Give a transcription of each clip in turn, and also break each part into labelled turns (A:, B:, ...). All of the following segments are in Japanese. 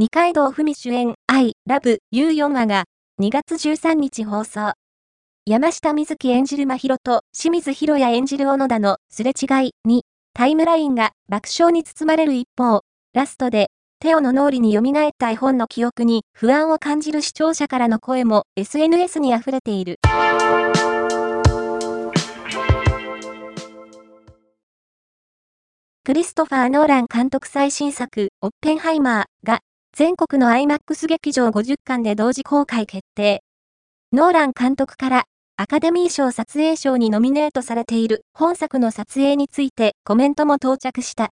A: 二階堂ふみ主演、I, Love, You4 話が、2月13日放送。山下美月演じる真宙と清水博也演じる小野田のすれ違いに、タイムラインが爆笑に包まれる一方、ラストで、テオの脳裏に蘇った絵本の記憶に不安を感じる視聴者からの声も SNS に溢れている。クリストファー・ノーラン監督最新作、オッペンハイマーが全国の IMAX 劇場50館で同時公開決定。ノーラン監督からアカデミー賞撮影賞にノミネートされている本作の撮影についてコメントも到着した。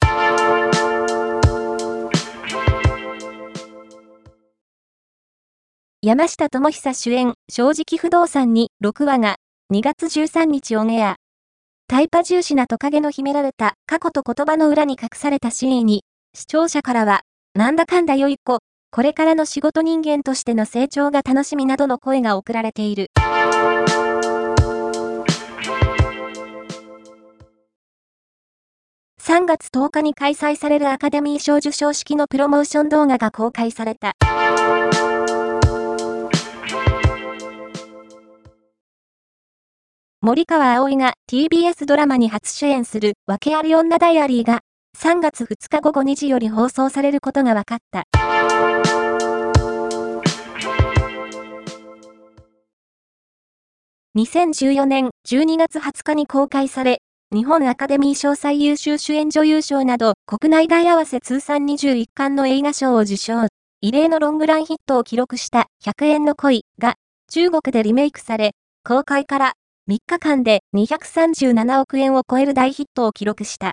A: 山下智久主演、正直不動産に6話が2月13日オンエア。タイパ重視なトカゲの秘められた過去と言葉の裏に隠された真意に、視聴者からはなんだかんだ良い子、これからの仕事人間としての成長が楽しみなどの声が送られている。3月10日に開催されるアカデミー賞授賞式のプロモーション動画が公開された。森川葵が TBS ドラマに初主演する訳あり女ダイアリーが3月2日午後2時より放送されることが分かった。2014年12月20日に公開され、日本アカデミー賞最優秀主演女優賞など国内外合わせ通算21冠の映画賞を受賞。異例のロングランヒットを記録した100円の恋が中国でリメイクされ、公開から3日間で237億円を超える大ヒットを記録した。